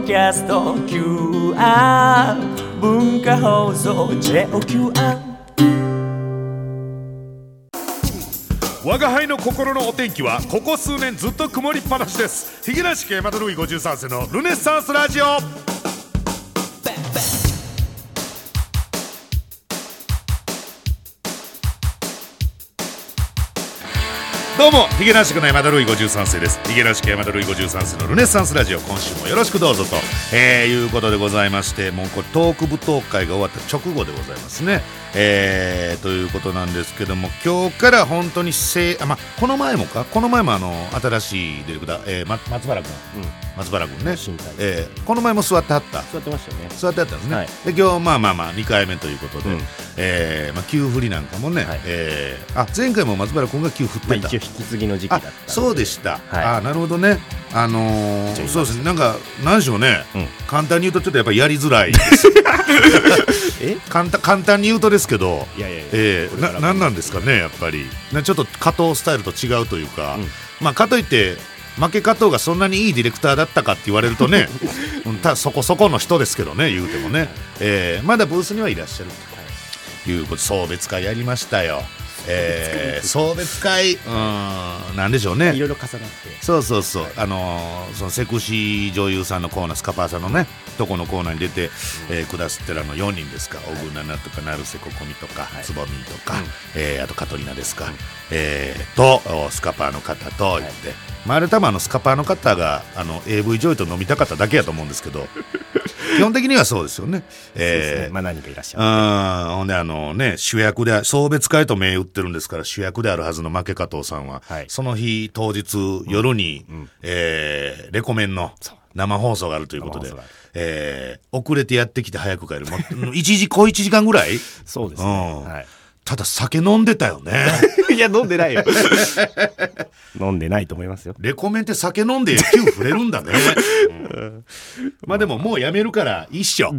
ドキャスト QR 文化放送 JOQR 我が輩の心のお天気はここ数年ずっと曇りっぱなしです。ヒゲラシ系マドルイ53世のルネッサンスラジオ。どうもヒゲなしくないマダルイ53世です。ヒゲなし系マダルイ53世のルネッサンスラジオ今週もよろしくどうぞと、えー、いうことでございましてもうこれトーク舞踏会が終わった直後でございますね。えー、ということなんですけども今日から本当にせあ、まあ、この前もか？この前もあの新しいディレクター、えー、ま、松原君、松原君ね、えー、この前も座ってはった。座ってましたよね。座ってはったんですね、はい。で今日まあまあまあ2回目ということで、うん。えーまあ、給振りなんかもね、はい。えーあ前回も松原君が給振ってた、まあ引き継ぎの時期だあったそうでした、はい。あなるほどね。あのーそうですね。なんか何でしょうね、うん。簡単に言うとちょっとやっぱりやりづらい。で すえ？簡単簡単に言うとですけどいやいやいやえななんなんですかねやっぱり。なちょっと加藤スタイルと違うというか、うん。まあかといって負け加藤がそんなにいいディレクターだったかって言われるとね うん。たそこそこの人ですけどね言うてもね、えーまだブースにはいらっしゃるということ送別会やりましたよ、えー送別会。うん。なんでしょうね。いろいろ重なって。そうそうそう、あのーそのセクシー女優さんのコーナースカパーさんのねとこのコーナーに出て、えー、下すってらの4人ですか？小倉奈とか成瀬ここみとか、はい。つぼみとか、うん。えーあとカトリナですか、えーとおスカパーの方と言って、まあ、あれ多分あのスカパーの方があの AV 女優と飲みたかっただけやと思うんですけど。基本的にはそうですよね。そうですえーね。まあ何かいらっしゃる。うん。ほんであのね主役で送別会と銘打ってるんですから主役であるはずの負け加藤さんは、はい。その日当日夜に、ん。えーレコメンの生放送があるということでえー遅れてやってきて早く帰る。もう一時小1時間ぐらい？そうですうん。ねはいただ酒飲んでたよね。いや飲んでないよ。飲んでないと思いますよ。レコメンって酒飲んで球触れるんだね、うん。まあでももうやめるから一緒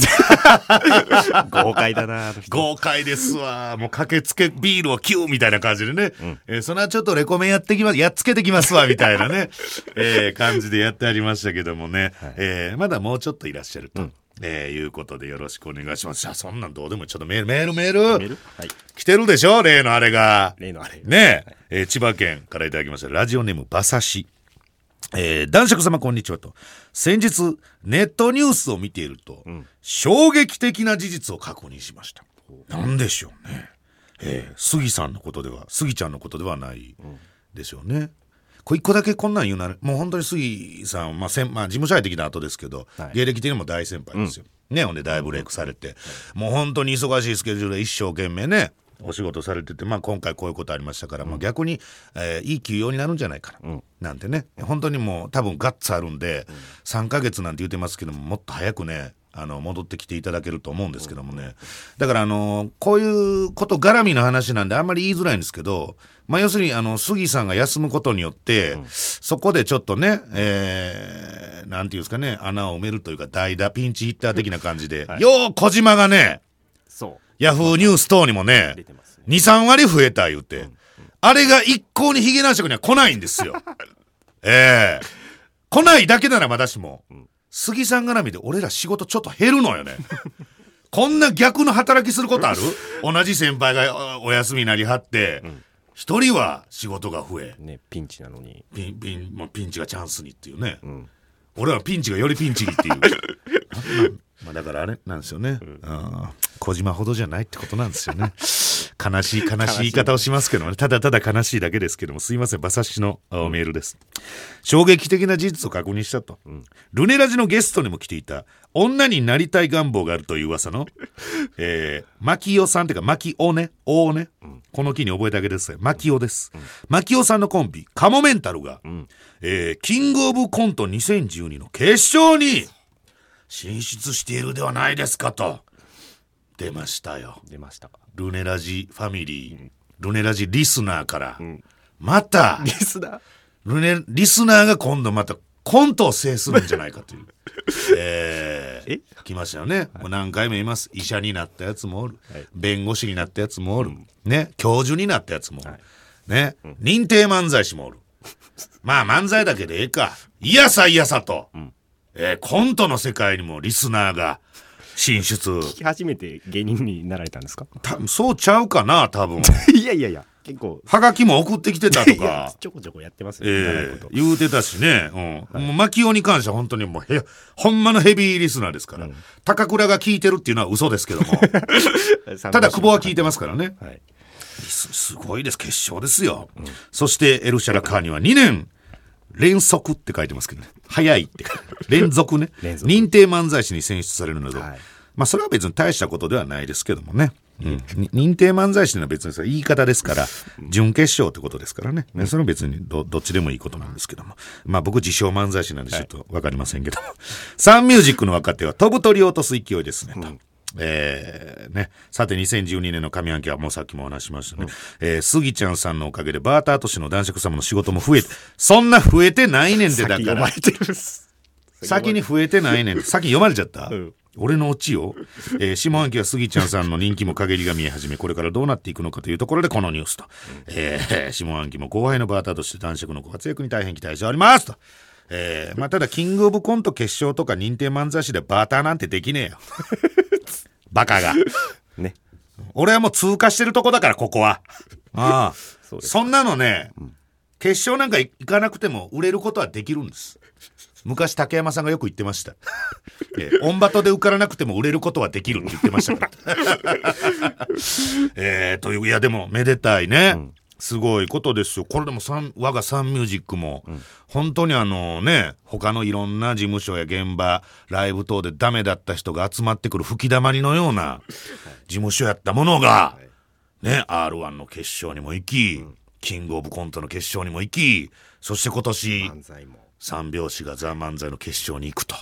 豪快だなあの人。豪快ですわ。もう駆けつけビールをキューみたいな感じでね。えーその後ちょっとレコメンやってきます、やっつけてきますわ、みたいなね、えー感じでやってありましたけどもね。えーまだもうちょっといらっしゃると。えーいうことでよろしくお願いします。じゃあそんなんどうでもいいちょっとメール、メール、メール。メール？はい来てるでしょ？例のあれが。例のあれねえ、えー千葉県からいただきました。ラジオネーム馬刺し。えー男爵様こんにちはと。先日、ネットニュースを見ていると、衝撃的な事実を確認しました。なんでしょうね。えー杉さんのことでは、杉ちゃんのことではないでしょうね。これ一個だけこんなん言うなら、もう本当に杉さん、まあ、せんまあ、事務所入ってきた後ですけど、はい。芸歴的にも大先輩ですよ。ね、ほんで大ブレイクされて、もう本当に忙しいスケジュールで一生懸命ね、お仕事されてて、まあ今回こういうことありましたから、まあ逆に、えーいい休養になるんじゃないかな、なんてね、本当にもう多分ガッツあるんで、3ヶ月なんて言ってますけども、もっと早くね、あの戻ってきていただけると思うんですけどもね、だからあのこういうこと絡みの話なんであんまり言いづらいんですけど、まあ、要するにあの杉さんが休むことによって、そこでちょっとね、えー、なんていうんですかね穴を埋めるというか代打ピンチヒッター的な感じで、よう小島がねそう。ヤフーニュース等にもねね。23割増えた言うて、あれが一向にヒゲ男爵には来ないんですよ。ええ来ないだけならまだしも、杉さん絡みで俺ら仕事ちょっと減るのよね。こんな逆の働きすることある？同じ先輩がおお休みになりはって一、人は仕事が増え。ねピンチなのに。ピンピン、まあ、ピンチがチャンスにっていうね、ん。俺はピンチがよりピンチにっていう まあだからあれなんですよね、うん。小島ほどじゃないってことなんですよね。悲しい悲しい言い方をしますけどもね。ただただ悲しいだけですけどもすいません。馬刺しのあメールです、衝撃的な事実を確認したと、ルネラジのゲストにも来ていた女になりたい願望があるという噂の、えー、マキオさんっていうかマキオねオね、この木に覚えてあげてください。マキオです、マキオさんのコンビカモメンタルが、えーキングオブコント2012の決勝に進出しているではないですかと。出ましたよ。出ましたルネラジファミリー、ルネラジリスナーから、また。リスだルネリスナーが今度またコントを制するんじゃないかという。えー、来ましたよね、もう何回も言います。医者になったやつもおる、弁護士になったやつもおる、ね。教授になったやつもおる、ね、認定漫才師もおる。まあ漫才だけでええか。いやさいやさと、ええーコントの世界にもリスナーが進出。聞き始めて芸人になられたんですか？多分そうちゃうかな、多分。いやいやいや、結構。はがきも送ってきてたとか。ちょこちょこやってますよ、長いえことえ言うてたしね。うん。もう、マキオに関しては本当にもうへ、ほんまのヘビーリスナーですから。高倉が聞いてるっていうのは嘘ですけども。ただ、久保は聞いてますからね。はい。すすごいです。決勝ですよ。そして、エルシャラカーには2年連続って書いてますけどね。早いって。連続ね。連続認定漫才師に選出されるなど。はいまあ、それは別に大したことではないですけどもね。うん、に認定漫才師というのは別にそれ言い方ですから、準決勝ってことですからね。ねそれは別にどどっちでもいいことなんですけども。まあ僕自称漫才師なんでちょっとわかりませんけども。サンミュージックの若手は飛ぶ鳥を落とす勢いですね、と。えーね。さて、2012年の上半期はもうさっきもお話ししましたね。えー、スギちゃんさんのおかげでバーター都市の男爵様の仕事も増えて、そんな増えてないねんで、だから先読ま。れてる。先に増えてないねん。先読まれちゃった、ん俺のオチよ。えー下半期はスギちゃんさんの人気も陰りが見え始め、これからどうなっていくのかというところでこのニュースと。えー下半期も後輩のバーターとして男爵のご活躍に大変期待しておりますと。えーまあ、ただ、キングオブコント決勝とか認定漫才師でバーターなんてできねえよ。バカが。ね。俺はもう通過してるとこだから、ここは。ああ。そ そんなのね、決勝なんか行かなくても売れることはできるんです。昔竹山さんがよく言ってました。えーオンバトで受からなくても売れることはできるって言ってましたから。えーという、いやでもめでたいね。すごいことですよ。これでもサン我がサンミュージックも、本当にあのね、他のいろんな事務所や現場、ライブ等でダメだった人が集まってくる吹き溜まりのような事務所やったものが、ね、R1 の決勝にも行き、キングオブコントの決勝にも行き、そして今年。三拍子がザ・漫才の決勝に行くと、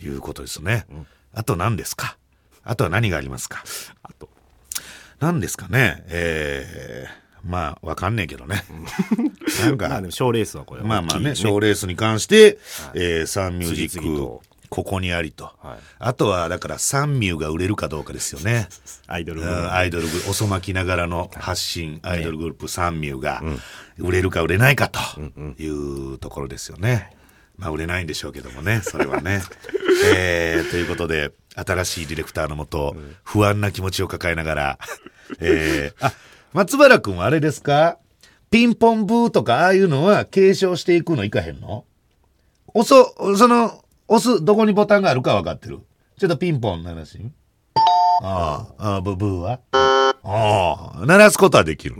いうことですね。あと何ですか？あとは何がありますか？あと。何ですかね？えー、まあ、わかんねえけどね。なんか、まあでも、賞レースはこれはまあまあね、賞レースに関して、えーサンミュージックここにありと。はいあとは、だから、サンミューが売れるかどうかですよね。アイドルうグループんアイドルグループ遅まきながらの発信、アイドルグループサンミューが売れるか売れないかというところですよね。まあ売れないんでしょうけどもね、それはね。えー、ということで、新しいディレクターのもと、不安な気持ちを抱えながら、えー、あ、松原くんはあれですか？ピンポンブーとかああいうのは継承していくのいかへんの？押そ、その、押す、どこにボタンがあるか分かってる？ちょっとピンポンの話。ああ、ああ、ブブーは？ああ、鳴らすことはできる。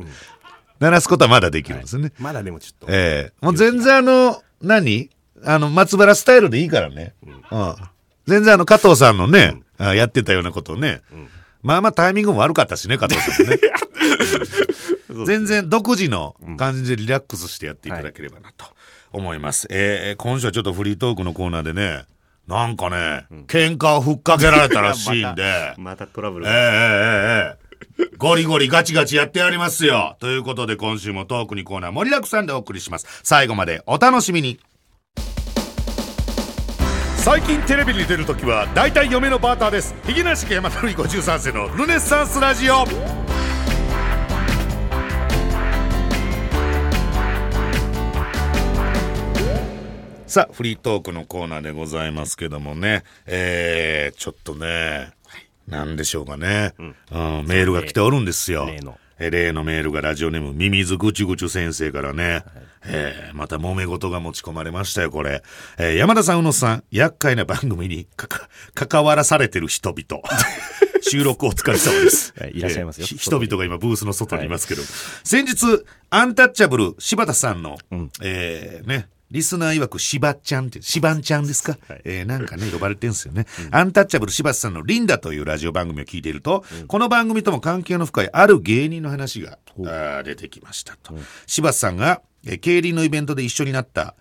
鳴らすことはまだできるんですね。まだでもちょっと。ええもう全然あの、何？あの、松原スタイルでいいからね。うん。全然あの、加藤さんのね、あやってたようなことをね、まあまあタイミングも悪かったしね、加藤さんもね。うん全然独自の感じでリラックスしてやっていただければなと思います。えー今週はちょっとフリートークのコーナーでね、なんかね、喧嘩をふっかけられたらしいんで、またトラブルええええええゴリゴリガチガチやってやりますよ。ということで今週もトークにコーナー盛りだくさんでお送りします。最後までお楽しみに。最近テレビに出るときは大体嫁のバーターです。ひげなし家山鳥53世のルネッサンスラジオ。さあ、フリートークのコーナーでございますけどもね、えー、ちょっとね、なんでしょうかね、うん。メールが来ておるんですよ。例の。え例のメールがラジオネームミミズぐちゅぐちゅ先生からね、えーまた揉め事が持ち込まれましたよ、これ。えー山田さん、宇野さん、厄介な番組に かか関わらされてる人々。収録お疲れ様です。はいいらっしゃいますよえーひ人々が今ブースの外にいますけど、先日、アンタッチャブル柴田さんの、えーね、リスナー曰くしばっちゃんって、しばんちゃんですか、えーなんかね、呼ばれてんすよね。アンタッチャブル柴田さんのリンダというラジオ番組を聞いていると、この番組とも関係の深いある芸人の話が、あー出てきましたと。柴田さんが、えー競輪のイベントで一緒になった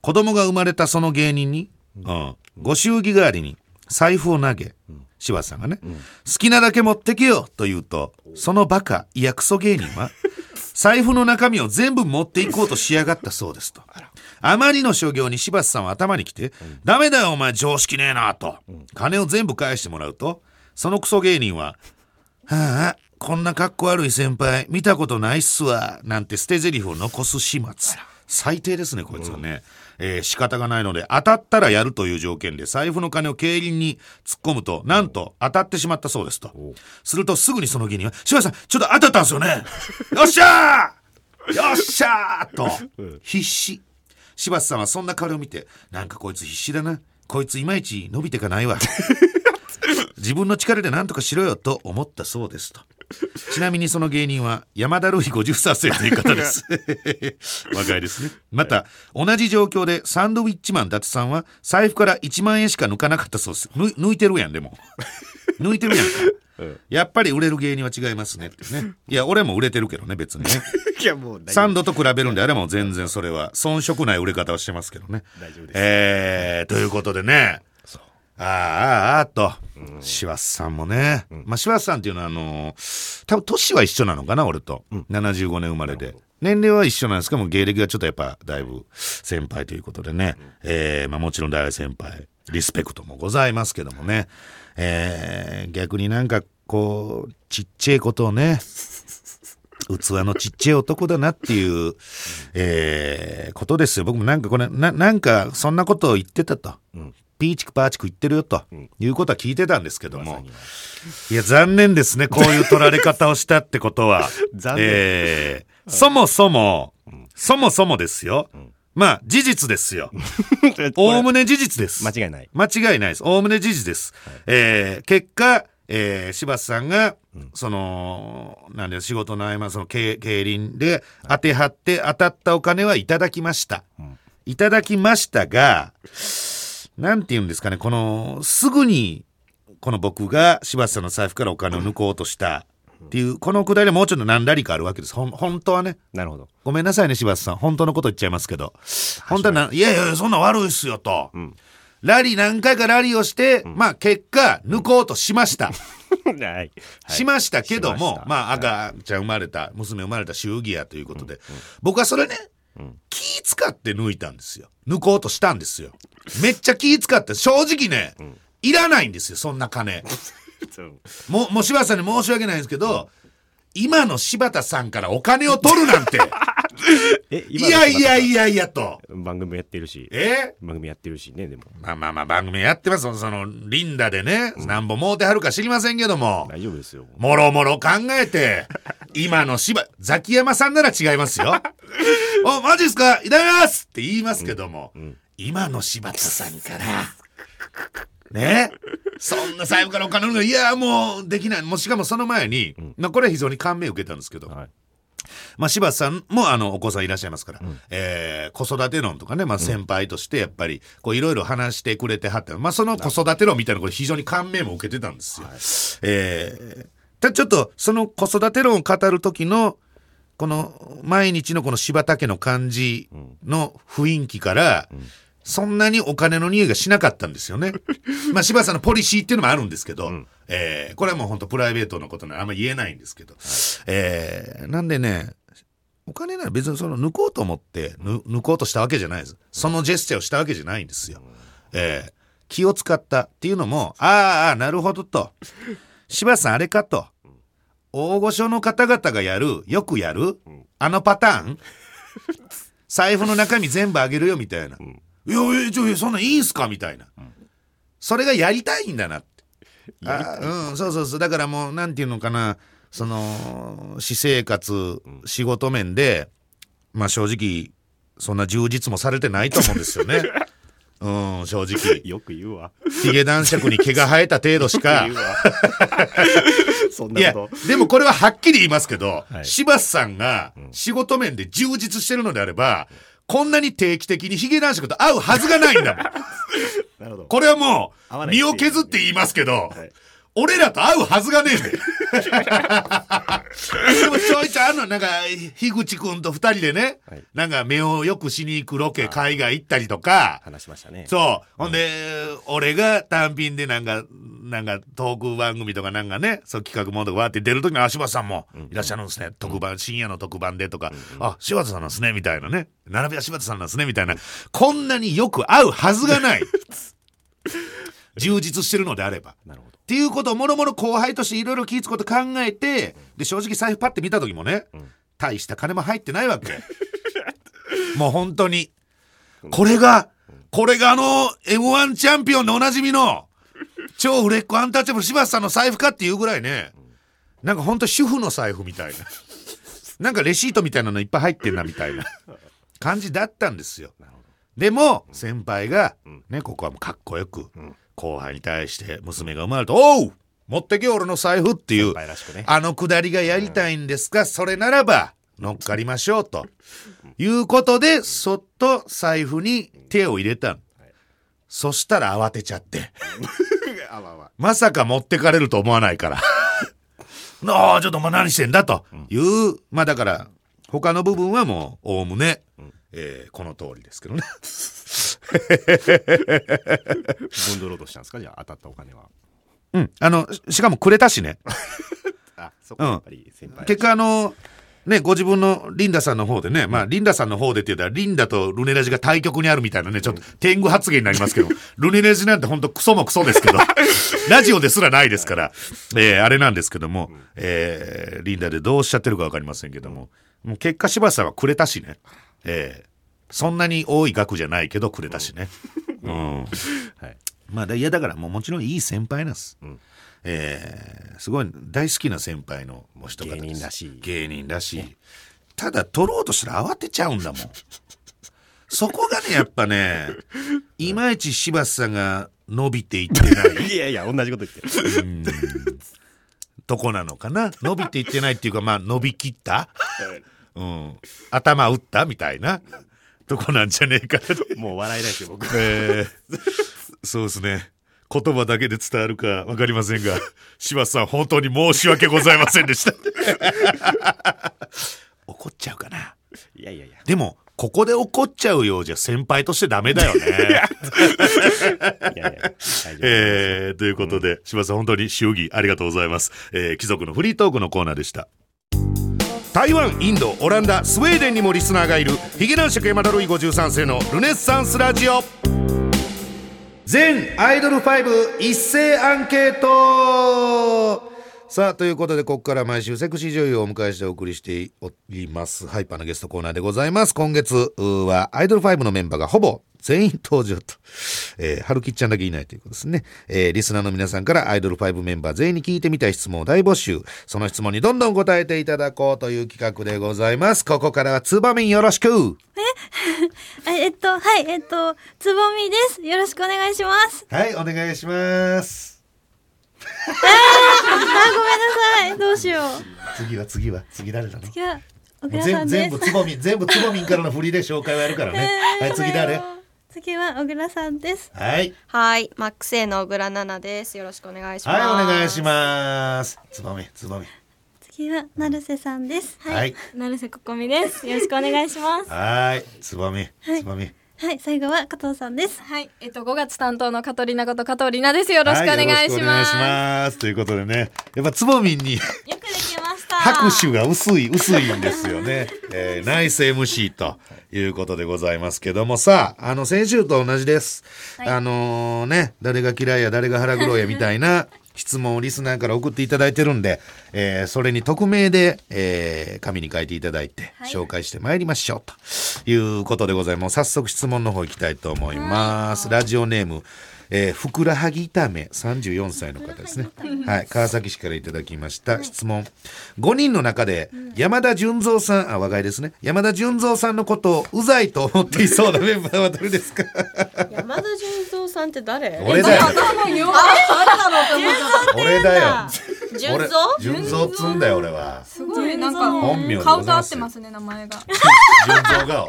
子供が生まれたその芸人に、うん、ご祝儀代わりに財布を投げ、柴田さんがね、好きなだけ持ってけよと言うと、そのバカ、いやクソ芸人は、財布の中身を全部持っていこうとしやがったそうですと。あまりの所業に柴田さんは頭に来て、ダメだよお前常識ねえなと、金を全部返してもらうと、そのクソ芸人は、はあ、こんな格好悪い先輩、見たことないっすわ、なんて捨て台詞を残す始末。最低ですね、こいつはね。えー仕方がないので、当たったらやるという条件で、財布の金を競輪に突っ込むと、なんと当たってしまったそうですと。すると、すぐにその芸人は、柴田さん、ちょっと当たったんですよね。よっしゃーよっしゃーと、必死。柴田さんはそんな顔を見て、なんかこいつ必死だな。こいついまいち伸びてかないわ。自分の力で何とかしろよと思ったそうですと。ちなみにその芸人は山田ルイ53世という方です。若いですね。また、同じ状況でサンドウィッチマン伊達さんは財布から1万円しか抜かなかったそうです。抜抜いてるやん、でも。抜いてるやんか。やっぱり売れる芸人は違いますねってね。いや、俺も売れてるけどね、別にね。いやもう大サンドと比べるんであれば全然それは遜色ない売れ方をしてますけどね。大丈夫ですえー、ということでね。ああ、ああ、と。柴田さんもね。まあ、柴田さんっていうのは、あのー多分年は一緒なのかな、俺と。75年生まれで。年齢は一緒なんですけども、芸歴がちょっとやっぱ、だいぶ先輩ということでね。えー、まあもちろん大先輩、リスペクトもございますけどもね。えー、逆になんか、こう、ちっちゃいことをね、器のちっちゃい男だなっていう、えーことですよ。僕もなんかこれ、ななんかそんなことを言ってたと。ピーチクパーチク言ってるよと、いうことは聞いてたんですけども。いや、残念ですね。こういう取られ方をしたってことは。残念えーそもそも、そもそもですよ。まあ、事実ですよ。おおむね事実です。間違いない間違いないです。おおむね事実です。えー結果、えー柴田さんが、その、なんで仕事の合間、その競競輪で当てはって当たったお金はいただきました。いただきましたが、なんて言うんですかね、この、すぐに、この僕が柴田さんの財布からお金を抜こうとしたっていう、このくだりはもうちょっと何ラリかあるわけです。ほん本当はね。なるほどごめんなさいね、柴田さん。本当のこと言っちゃいますけど。本当はな、いやいや、そんな悪いっすよ、と。ラリー何回かラリーをして、まあ結果、抜こうとしました。はいしましたけどしままあ赤ちゃん生まれた、娘生まれた祝儀やということで、僕はそれね、気使って抜いたんですよ。抜こうとしたんですよ。めっちゃ気使って、正直ね、いらないんですよ、そんな金。もう、もう柴田さんに申し訳ないんですけど、今の柴田さんからお金を取るなんて、えいやいやいややいやと。番組やってるし。え？番組やってるしねでも。まあまあまあ番組やってます。その、リンダでね、なんぼ儲てはるか知りませんけども、大丈夫ですよもろもろ考えて、今の柴、ザキヤマさんなら違いますよ。お、マジっすか？いただきますって言いますけども、今の柴田さんから、ね？そんな財布からお金のいや、もうできない。もうしかもその前に、まあこれは非常に感銘を受けたんですけど、はいまあ、柴田さんもあのお子さんいらっしゃいますから、えー子育て論とかね、まあ、先輩としてやっぱりこういろいろ話してくれてはって、まあ、その子育て論みたいなこれ非常に感銘も受けてたんですよ。えーたちょっとその子育て論を語る時のこの毎日のこの柴田家の感じの雰囲気から、そんなにお金の匂いがしなかったんですよね。まあ柴田さんのポリシーっていうのもあるんですけど、えーこれはもう本当プライベートのことなのであんま言えないんですけど、えーなんでね、お金なら別にその抜こうと思ってぬ抜こうとしたわけじゃないです。そのジェスチャーをしたわけじゃないんですよ。えー気を使ったっていうのも、あーあー、なるほどと。柴田さんあれかと。大御所の方々がやる、よくやる、あのパターン？財布の中身全部あげるよみたいな。いや、いや、ちょ、そんなんいいんすか？みたいな。それがやりたいんだなって。あうん、そうそうそう。だからもう、なんていうのかな、その、私生活、仕事面で、まあ正直、そんな充実もされてないと思うんですよね。うん、正直。よく言うわ。ヒゲ男爵に毛が生えた程度しか。そんいやなこと、でもこれははっきり言いますけど、はい。柴田さんが仕事面で充実してるのであれば、こんなに定期的にヒゲ男爵と会うはずがないんだもん。なるほど。これはもう、身を削って言いますけど、はい俺らと会うはずがねえんだよ。でもちょいちょいあんの、なんか、樋口くんと二人でね、はいなんか目をよくしに行くロケ、海外行ったりとか、話しましたねそう。ほんで、俺が単品でなんか、なんかトーク番組とかなんかね、そう企画ものとかわーって出るときに、あ、柴田さんもいらっしゃるんですね。特番、深夜の特番でとか、あ、柴田さんなんですね、みたいなね。並びは柴田さんなんですね、みたいな。こんなによく会うはずがない。充実してるのであれば。なるほどっていうことをもろもろ後輩としていろいろ気ぃつくこと考えて、で、正直財布パッて見た時もね、大した金も入ってないわけ。もう本当に。これが、これがあの M1 チャンピオンでおなじみの超売れっ子アンタッチャブル柴田さんの財布かっていうぐらいね、なんかほんと主婦の財布みたいな。なんかレシートみたいなのいっぱい入ってんなみたいな感じだったんですよ。でも先輩が、ね、ここはもうかっこよく後輩に対して娘が生まれると「おう持ってけよ俺の財布」っていうね。あのくだりがやりたいんですが、それならば乗っかりましょうと。いうことでそっと財布に手を入れたの。そしたら慌てちゃって。あまさか持ってかれると思わないから。ああちょっとお前何してんだと。いう、まあだから他の部分はもうおおむね、えーこの通りですけどね分取ろうとしたんですか？じゃあ当たったお金は。うん。あのししかもくれたしね。あそこはやっぱり先輩。結果あのね、ご自分のリンダさんの方でね、まあ、リンダさんの方でって言ったら、リンダとルネラジが対局にあるみたいなね、ちょっと天狗発言になりますけど、ルネラジなんてほんとクソもクソですけど、ラジオですらないですから、えーあれなんですけども、えーリンダでどうおっしゃってるかわかりませんけども、もう結果柴田さんはくれたしね、えーそんなに多い額じゃないけどくれたしね。うん。はいまあ、だいやだからもうもちろんいい先輩なんです。んえーすごい大好きな先輩のお人方です芸人らしい芸人らしい。ただ取ろうとしたら慌てちゃうんだもん。そこがね、やっぱね、いまいち柴田さんが伸びていってない いやいや同じこと言ってるとこなのかな？伸びていってないっていうか、まあ伸びきった？うん。頭打った？みたいなとこなんじゃねえか。もう笑えないですよ僕えーそうですね。言葉だけで伝わるかわかりませんが、柴田さん本当に申し訳ございませんでした。怒っちゃうかな。いやいやいやでも、ここで怒っちゃうようじゃ先輩としてダメだよね。いや いやえー、ということで、柴田さん本当に祝儀ありがとうございます。えー、貴族のフリートークのコーナーでした。台湾、インド、オランダ、スウェーデンにもリスナーがいる。ヒゲ男爵山田ルイ53世のルネッサンスラジオ。全アイドル5一斉アンケート。さあということでここから毎週セクシー女優をお迎えしてお送りしております。ハイパーなゲストコーナーでございます。今月うはアイドル5のメンバーがほぼ全員登場と、えー、春吉ちゃんだけいないということですね、えーリスナーの皆さんからアイドル5メンバー全員に聞いてみたい質問を大募集。その質問にどんどん答えていただこうという企画でございます。ここからはツバミンよろしく。あえっと、はい、えっと、つぼみです。よろしくお願いします。はいお願いしますあ、ごめんなさい。どうしよう。次は次は次誰だの？いや、小倉さ全部全部んです。つぼみん全部つぼみんからの振りで紹介をやるからね。えーはい次誰？次は小倉さんです。はいはい、マックス A の小倉奈々です。よろしくお願いします。はいお願いします。つぼみつぼみ次は成瀬さんです。はい成瀬ここみです。よろしくお願いします。はいつぼみはいつぼみはい、最後は加藤さんです。はい、えっと5月担当のカトリナこと加藤里奈です。よろしくお願いしはよろくお願います。しますということでねやっぱつぼみんによくできました。拍手が薄い薄いんですよね。えー、ナイス MC ということでございますけどもさあの先週と同じです。あのーね誰が嫌いや誰が腹黒いやみたいな質問をリスナーから送っていただいてるんで、えーそれに匿名で、えー紙に書いていただいて紹介してまいりましょうということでございます。早速質問の方行きたいと思います。ラジオネームえーふくらはぎ炒め34歳の方ですね。はい、川崎市からいただきました質問。5人の中で山田純三さん、あ、和解ですね。山田純三さんのことをうざいと思っていそうなメンバーは誰ですか？山田純三さんって誰？俺だよ。え俺だよ。俺純三？純三っつんだよ、俺は。すごいなんか本名顔と合ってますね名前が。純三顔。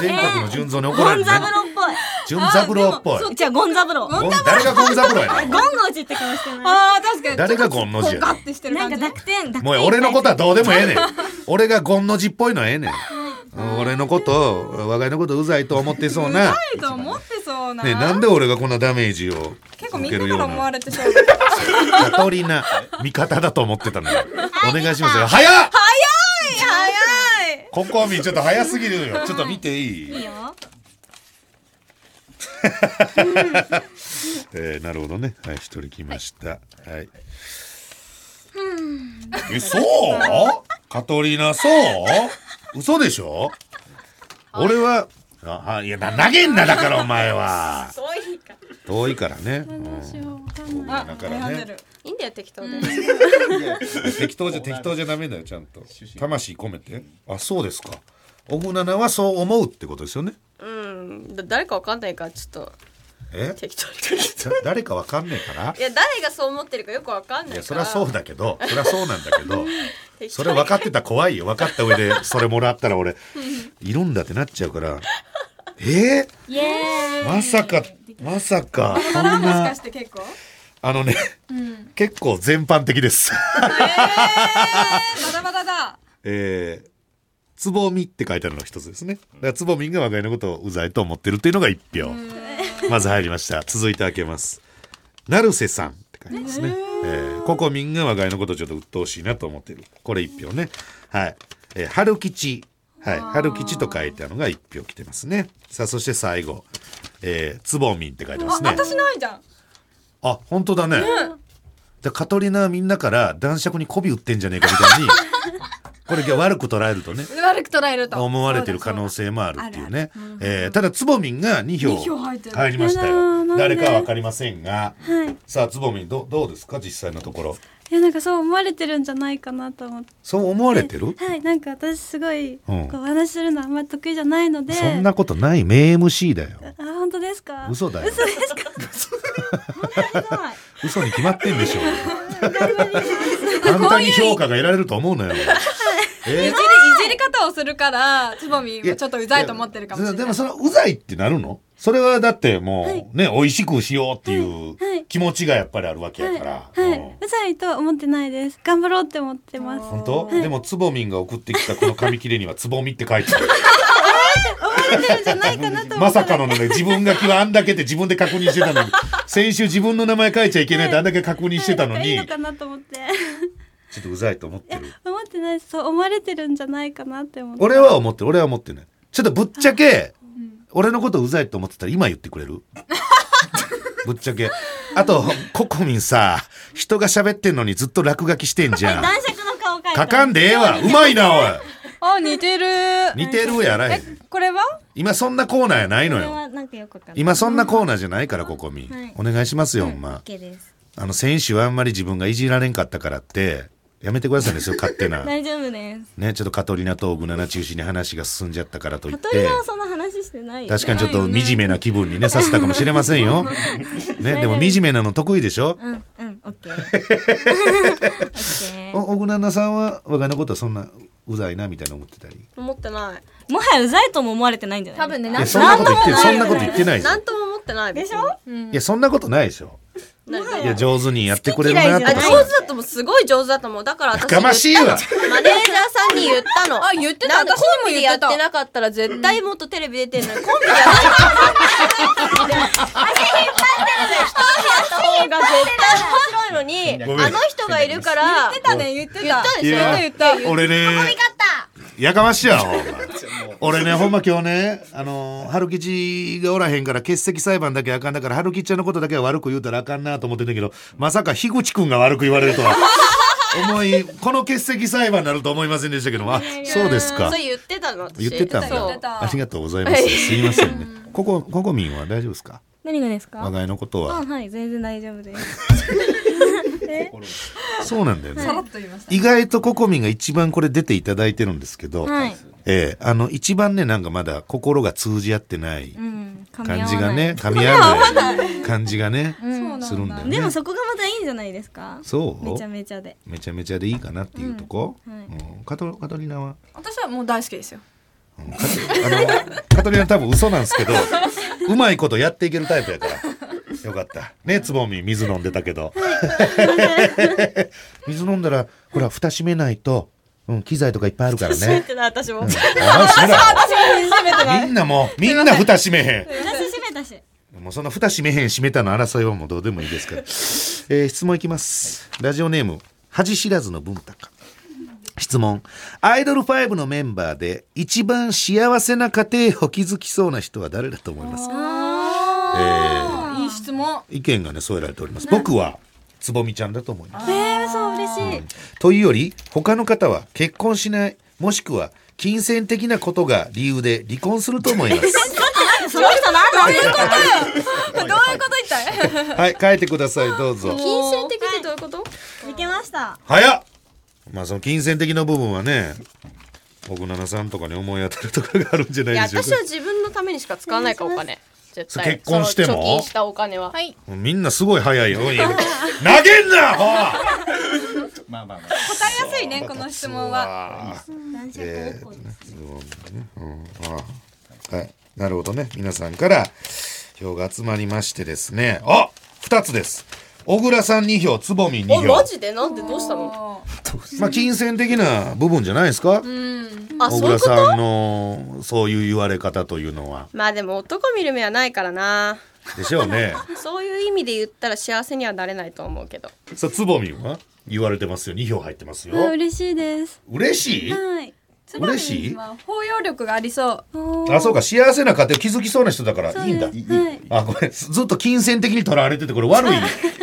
全国の純三に怒られるね。っぽい。純三郎っぽい。じゃあ、ゴンザブロ。ゴン誰がゴンザブロやゴンの字って顔してない。ああ確かに。誰がゴンの字やなん。か濁点。もう俺のことはどうでもええねん。俺がゴンの字っぽいのはええねん。うん俺のこと、我が家のことうざいと思ってそうな。いと思ってそうな。ねなんで俺がこんなダメージを結構み受けるようんなから思わな。れてそうだ。カトリナ、味方だと思ってたのよ。お願いしますよ。早っ早い。ココミちょっと早すぎるよ。ちょっと見ていい？いいよ。えー、なるほどね。はい、一人来ました。はい。え、そう？カトリーナ、そう？嘘でしょ？俺はああいやな投げんなだからお前は。そういいか遠いからね、だからね。いいんだよ適当で。適当じゃ適当じゃダメだよちゃんと。魂込めて。あそうですか。オフナナはそう思うってことですよね。うん。だ誰かわかんないからちょっとえ？適当にだ誰かわかんねえから？いや誰がそう思ってるかよくわかんないから。いやそりゃそうだけどそりゃそうなんだけどそれ分かってたら怖いよ。分かった上でそれもらったら俺いるんだってなっちゃうから。え？ーまさかまさかそんもしなかして結構？あのね、結構全般的です。まだまだだ。えーつぼみって書いてあるのが一つですね。だからつぼみんが我が家のことをうざいと思ってるっていうのが一票。まず入りました。続いて開けます。成瀬さんって書いてますね。えー、ココミンが我が家のことをちょっと鬱陶しいなと思ってる。これ一票ね。はい。えー、春吉。はい。春吉と書いてあるのが一票来てますね。さあ、そして最後。えー、つぼみんって書いてますね。私ないじゃんあ、本当だね。でカトリナはみんなから男爵に媚び売ってんじゃねえかみたいに、これ悪く捉えるとね。悪く捉えると思われてる可能性もあるっていうね。えーただつぼみんが2票二票入りましたよ。で？誰かは分かりませんが。はいさあつぼみんどどうですか？実際のところ。いやなんかそう思われてるんじゃないかなと思ってそう思われてる？はいなんか私すごいうんこうお話しするのあんまり得意じゃないのでそんなことない名 MC だよ。あ本当ですか？嘘だよ。嘘ですか？嘘に？決まってんでしょ。簡単に評価が得られると思うのよ。じりいじり方をすするからつぼみはちょっとうざいと思ってるかもしれない。でもそのうざいってなるの？それはだってもうね、美味しくしようっていうはい気持ちがやっぱりあるわけやから。はい、はい、うざいとは思ってないです。頑張ろうって思ってます。本当、でもつぼみんが送ってきたこの紙切れにはつぼみって書いてある。まさかのね、自分が気はあんだけって自分で確認してたのに、先週自分の名前書いちゃいけないってあんだけ確認してたのに、いいのかなと思ってちょっとうざいと思ってる。思ってないそう思われてるんじゃないかなって思って俺は思ってる、俺は思ってない。ちょっとぶっちゃけ、俺のことうざいと思ってたら今言ってくれる？ぶっちゃけ。あと、ココミンさ、人が喋ってんのにずっと落書きしてんじゃん。男爵の顔描いた書かんでええわ。うまいな、おい。あ似てる似てるやらへん。これは？今そんなコーナーやないのよ。今そんなコーナーじゃないから、ココミン。はいお願いしますよ、ほんま。すあの、選手はあんまり自分がいじられんかったからって、やめてくださいね、そういう勝手な。大丈夫です。ね、ちょっとカトリナとオグナナ中心に話が進んじゃったからといって。カトリナはそんな話してない。よ確かにちょっと惨めな気分にね、させたかもしれませんよ。ね、でも惨めなの得意でしょ？うんうんオッケー。オッケー。お、オグナナさんは、我が家のことはそんな、うざいな、みたいな思ってたり？思ってない。もはやうざいとも思われてないんじゃない多分ねいや、そんなこと言って、そんなこと言ってない。なん。とも思ってないでしょ？いや、そんなことないでしょ。何いや、上手にやってくれるな、と。あか上手さ。だと思うすごい上手だと思う。だから私やかましいわ。言ったのマネージャーさんに言ったの。あ言ってたなんで私にもコンビで言ってたやってなかったら絶対もっとテレビ出てるのに。コンビでやってる足引っ張ってる一人でやった方が絶対面白いのにあの人がいるから。言ってたね言ってた。言ったでしょ言った言った。俺ね、やかましいわ、ほんま俺ね、ほんま今日ね、あのー、春吉がおらへんから欠席裁判だけあかんだから、春吉ちゃんのことだけは悪く言うたらあかんなと思ってんだけど、まさか樋口くんが悪く言われるとは。思い、この欠席裁判になると思いませんでしたけど、あ、そうですかそ。れ言ってたの私言ってたんだ。たありがとうございます。すいませんね。ここ、ここみんは大丈夫ですか？何がですか？我が家のことは。あはい全然大丈夫です そうなんだよね。さらっと言い意外とココミンが一番これ出ていただいてるんですけど、はい。ええあの、一番ね、なんかまだ心が通じ合ってないうん。噛み合感わない。じがね、噛み合わない。感じがね、うん。するんだよね。でもそこがまたいいんじゃないですか。そう。めちゃめちゃで。めちゃめちゃでいいかなっていうとこ、うん。はい。うん。カトカトリナは、私はもう大好きですよ。うん。カトあのカトリナ多分嘘なんですけどうまいことやっていけるタイプやからよかった。ねつぼみ水飲んでたけど。水飲んだらほら蓋閉めないと、うん、機材とかいっぱいあるからね。私も。みんなもうみんな蓋閉めへん。私閉めたし。もうその蓋閉めへん閉めたの争いはもうどうでもいいですから。えー質問いきます。ラジオネーム、恥知らずの文太か。質問。アイドル5のメンバーで一番幸せな家庭を築きそうな人は誰だと思いますか？えいい質問ー意見がね、添えられております。僕は、つぼみちゃんだと思います。えー、そう嬉しい。というより、他の方は結婚しない、もしくは金銭的なことが理由で離婚すると思います。その人なんなんですかどういうこと？言った？い。はい書いてください。どうぞ。金銭的ってどういうこと？い。けました。早っまあその金銭的な部分はね奥七さんとかに思い当たるとかがあるんじゃないでしょうか。私は自分のためにしか使わないからお金絶対。結婚しても？貯金したお金は。はい。みんなすごい早いよ。投げんなほらまあまあまあ。答えやすいねこの質問は。えーうん。あ。はい。なるほどね。皆さんから票が集まりましてですね。あ二つです小倉さん2票つぼみ2おマ票ジで？なんでどうしたの？まあ金銭的な部分じゃないですか？あ小そういうこと？倉さんのそういう言われ方というのは。まあでも男見る目はないからな。でしょうね。そういう意味で言ったら幸せにはなれないと思うけど。さあつぼみは？言われてますよ。2票入ってますよ。あ嬉しいです。嬉しい？はい嬉しい？まあ包容力がありそう。あそうか。幸せな家庭を築きそうな人だからいいんだ。はい。あごめん。ずっと金銭的にとらわれててこれ悪い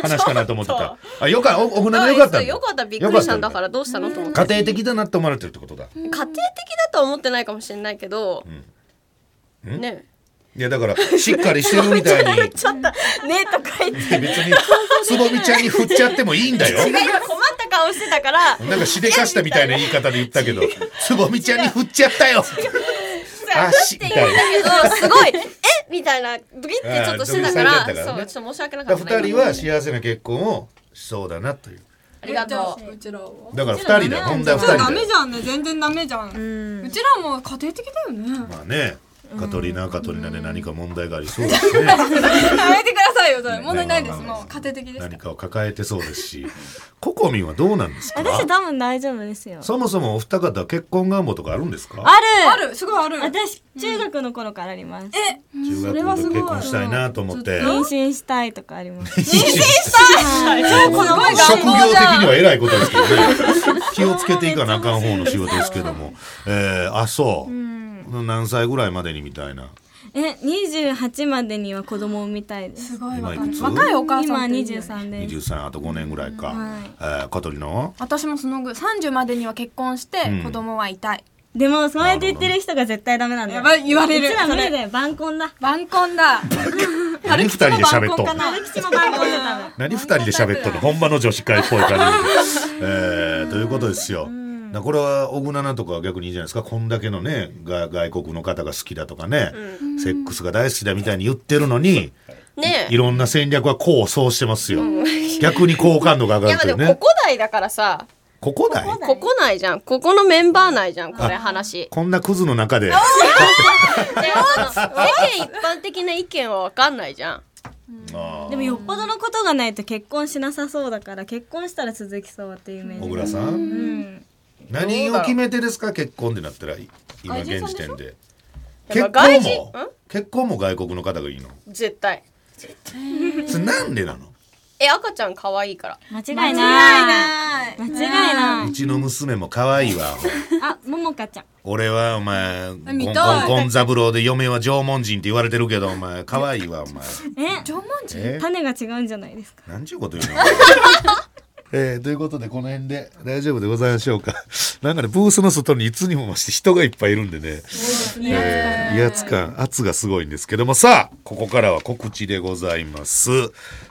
話かなと思ってた。あよかおお船でよかったよ。かった。びっくりしたんだからどうしたのと思って。家庭的だなって思われてるってことだ。家庭的だとは思ってないかもしれないけど、ねいやだからしっかりしてるみたいに。ちょっと「ね」とか言って。別につぼみちゃんに振っちゃってもいいんだよ。今困った顔してたから。なんかしでかしたみたいな言い方で言ったけどつぼみちゃんに振っちゃったよ。あしみたいなだけどすごい「え？みたいなドキってちょっとしてたから。たからね。そうちょっと申し訳なかだった二人は幸せな結婚をしそうだなという。ありがとう。うちらは。だから二人だよ。問題は二人ダメじゃんね。全然ダメじゃん。うちらも家庭的だよね。まあねカトリナはカトリナで何か問題がありそうですね。やめてくださいよそれ。問題ないですもう家庭的です何かを抱えてそうですしココミンはどうなんですか？私多分大丈夫ですよ。そもそもお二方結婚願望とかあるんですか？ある。ある。すごいある。私中学の頃からあります。え中学それはすごいで結婚したいなと思って。妊娠したいとかあります。この前職業的には偉いことですけどね。気をつけていかなあかん方の仕事ですけども。えー、あそう、何歳ぐらいまでにみたいな。え28までには子供を産みたいです。すごい今い若いお母さ今んっていいよね23です。23あと5年ぐらいか、はい。えー、カトリナは私もそのぐ30までには結婚してうん。子供はいたい。でもそうやって言ってる人が絶対ダメなんだよ。やばい言われる。うちら無理だ。よ晩婚だ。晩婚。だ何二人で喋っと何二人で喋っとんの？本場の女子会っぽい感じで、えー、ということですよ、だこれは小倉とかは逆にいいじゃないですか。こんだけのねが外国の方が好きだとかね、セックスが大好きだみたいに言ってるのにねいろんな戦略は功を奏してますよ、逆に好感度が上いやがるというねでもここ内だからさ。ここだい？ここ内じゃん。ここのメンバー内じゃんこれ話。こんなクズの中で。世間一般的な意見は分かんないじゃん。でもよっぽどのことがないと結婚しなさそうだから結婚したら続きそうっていうイメージ。小倉さん、うん何を決めてですか？結婚ってなったら今現時点で。結婚も？結婚も外国の方がいいの？絶対。それなんでなの？え赤ちゃん可愛いから。間違いない。間違いなうちの娘も可愛いわあももかちゃん。俺はお前ゴンゴン三郎で嫁は縄文人って言われてるけどお前可愛いわお前。え？縄文人？え？種が違うんじゃないですか？なんちゅうこと言うの？えー、ということでこの辺で大丈夫でございましょうか。なんかねブースの外にいつにも増して人がいっぱいいるんでね。えー威圧感圧がすごいんですけども。さあここからは告知でございます。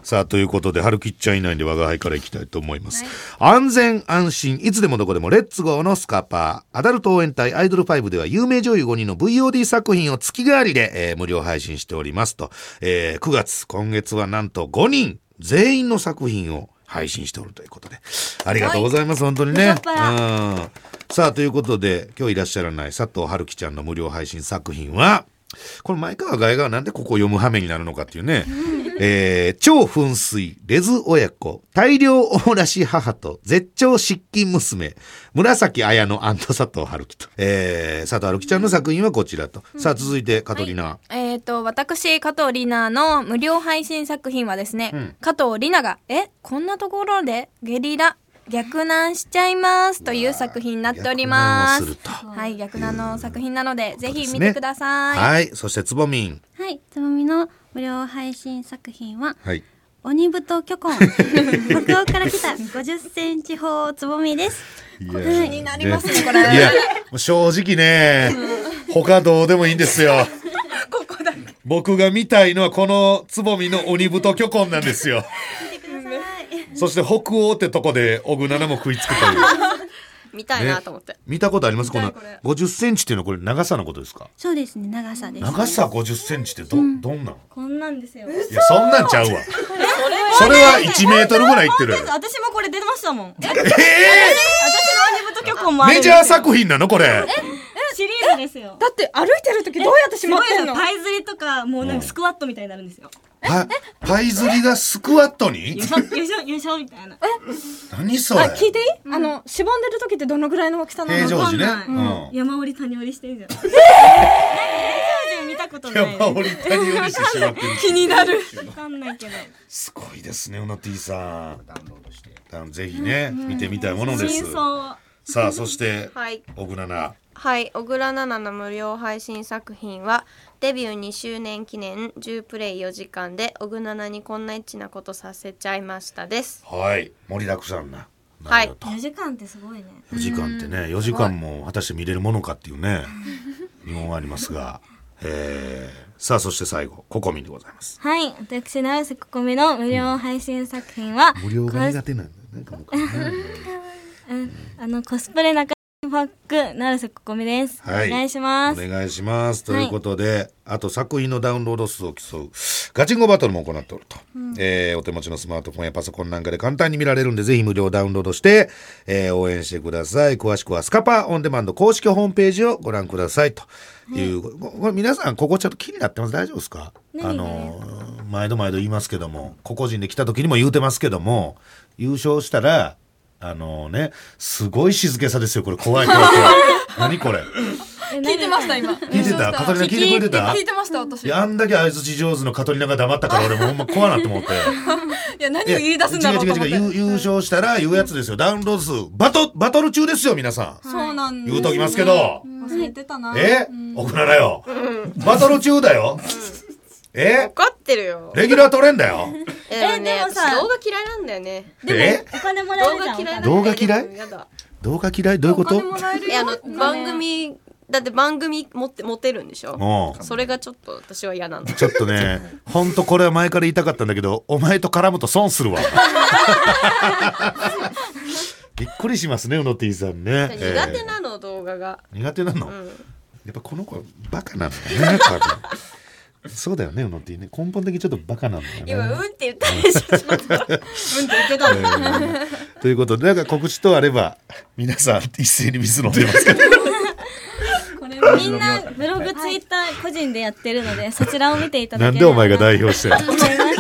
さあということで春吉ちゃん以内で我が輩からいきたいと思います、安全安心いつでもどこでもレッツゴーのスカパー。アダルト応援隊アイドル5では有名女優5人の VOD 作品を月替わりで、えー無料配信しておりますと、えー9月今月はなんと5人全員の作品を配信しておるということで。ありがとうございます、本当にね。うん。さあということで今日いらっしゃらない佐藤春樹ちゃんの無料配信作品はこれ前川外がなんでここを読む羽目になるのかっていうね、えー超噴水レズ親子大量おもらし母と絶頂失禁娘。紫綾乃佐藤春樹と、えー、佐藤春樹ちゃんの作品はこちらと、さあ続いてカトリナ、えっ、と、私、加藤里奈の無料配信作品はですね、ん。加藤里奈が、え、こんなところでゲリラ、逆難しちゃいますという作品になっております。逆難をすはい、逆難の作品なので、ぜひ見てください。はいそしてつぼみんはい、つぼみの無料配信作品は、はい鬼太巨根 北欧から来た50センチ砲つぼみですいや気になりますねこれいや、正直ね、他どうでもいいんですよ。僕が見たいのはこのつぼみの鬼太巨根なんですよ。そして北欧ってとこで小倉菜も食いつくという。見たいなと思って。見たことあります？このこれ。50センチっていうのはこれ長さのことですか？そうですね長さです長さ50センチってど、どんなんこんなんですよ。いや、そんなんちゃうわ。それは1メートルぐらいいってるやろ。私もこれ出ましたもん。え私の鬼太巨根もあるんですよ。メジャー作品なのこれ。シリーズですよ。だって歩いてる時どうやってしまってんの？パイ釣りとかもうなんかスクワットみたいになるんですよ。パパイ釣りがスクワットに？よいしょよいしょよいしょみたいな。何それ？あ聞いていい、あのしぼんでる時ってどのぐらいの大きさなの？平常時ね。うん。山折り谷折りしてるじゃん。えー、見たことない。山折り谷折りしてしまってる。気になる わかんないけど。すごいですね、うの T さん。ダウンロードして。ぜひね、見てみたいものです。さあ、そして、はい。小倉菜。はい、小倉奈々の無料配信作品はデビュー2周年記念10プレイ4時間で小倉奈々にこんなエッチなことさせちゃいましたです。はい、盛りだくさんな。はい4時間ってすごいね4時間ってね、4時間も果たして見れるものかっていうね、疑問がありますが。えーさあ、そして最後、ココミンでございます。はい私ナウセココミの無料配信作品は、無料が苦手なんだよね うんあのコスプレ中ファックナウセココミです、はい。お願いします。お願いします。ということで、あと作品のダウンロード数を競うガチンコバトルも行っておると、えーお手持ちのスマートフォンやパソコンなんかで簡単に見られるんで、ぜひ無料ダウンロードして、えー応援してください。詳しくはスカパーオンデマンド公式ホームページをご覧くださいと。い。う、ここれ皆さんここちょっと気になってます。大丈夫ですか？あのー毎度毎度言いますけども個々人で来た時にも言うてますけども優勝したらあのねすごい静けさですよこれ怖い怖い怖い 何これ？聞いてました今聞いてた？カトリナ聞いてくれてた？聞いてました私いやあんだけ相づち上手のカトリナが黙ったから俺もうほんま怖なって思って。いや何を言い出すんだろうと思って違う違う違う優優勝したら言うやつですよ。ダウンロード数。バト、バトル中ですよ、皆さん。そうなん言うときますけど。忘れてたなえ？奥ならよ。バトル中だよ。え？分かってるよ。レギュラー取れんだよ。えでもね、でもさ私動画嫌いなんだよね。え？お金もらえ動るじゃん動画嫌い。動画嫌い？どういうこと？お金もらえるえ、あよの、番組、だって番組持って、持てるんでしょ？もそれがちょっと私は嫌なの。う、ちょっとね、ほんとこれは前から言いたかったんだけど、お前と絡むと損するわ。びっくりしますね、うの T さんね。苦手えーなの、動画が。苦手なの、うん。やっぱこの子はバカなんだね。そうだよね、うの T ね。根本的にちょっとバカなんだよね。今、うんって言ったでしょ、ちょっと。うんって言ってたの。えーということで、なんか告知とあれば、皆さん一斉に水飲んでますけど。これみんなブログツイッター個人でやってるのでそちらを見ていただければなんでお前が代表してる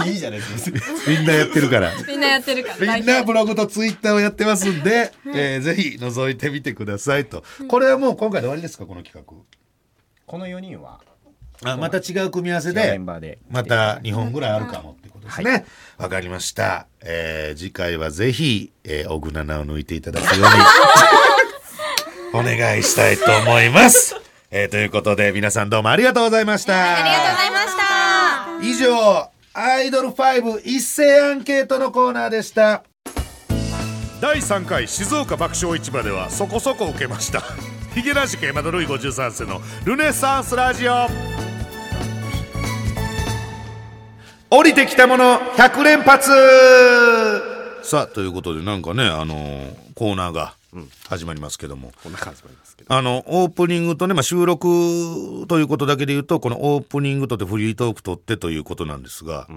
いいじゃないですか。みんなやってるから。みんなやってるからみんなブログとツイッターをやってますんで、えーぜひ覗いてみてくださいと。これはもう今回で終わりですか、この企この4人は？画。あ、また違う組み合わせでン、バーで。また2本ぐらいあるかもってことですね。わ、かりました。えー次回はぜひ、えー、小倉菜を抜いていただくように、お願いしたいと思います。えーということで、皆さんどうもありがとうございました。ありがとうございました。以上、アイドル5一斉アンケートのコーナーでした。第3回静岡爆笑市場ではそこそこ受けましたヒゲラシケマドルイ53世のルネサンスラジオ降りてきたもの100連発さあということでなんかねあのーコーナーが始まりますけども、こんな感じもありますけど。あの、オープニングとね、まあ、収録ということだけで言うと、このオープニングとってフリートークとってということなんですが、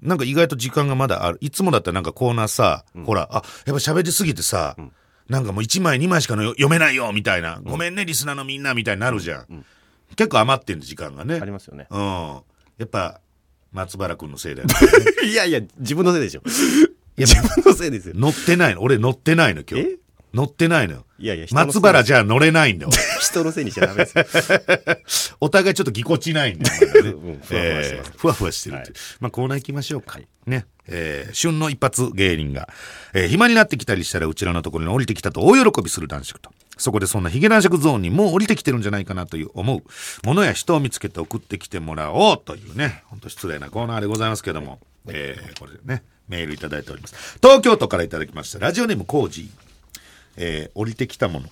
なんか意外と時間がまだある。いつもだったらなんかコーナーさ、ほら、あ、やっぱ喋りすぎてさ、なんかもう1枚2枚しかの読めないよみたいな、ごめんねリスナーのみんなみたいになるじゃん。結構余ってんの時間がね。ありますよね。うん。やっぱ、松原君のせいだよね。いやいや、自分のせいでしょ。いや自分のせいですよ。乗ってないの。俺乗ってないの今日え？乗ってないのよ。いやいや、松原じゃ乗れないんだよ。人のせいにしちゃダメですよ。お互いちょっとぎこちないんだよ、ね うんふわふわしてますえーふわふわしてるっていうまあコーナー行きましょうか。ね。えー旬の一発芸人が、えー暇になってきたりしたらうちらのところに降りてきたと大喜びする男爵と。そこでそんなヒゲ男爵ゾーンにもう降りてきてるんじゃないかなという思うものや人を見つけて送ってきてもらおうというね、ほんと失礼なコーナーでございますけども、えーこれでね、メールいただいております。東京都からいただきました。ラジオネームコージー。えー降りてきたもの。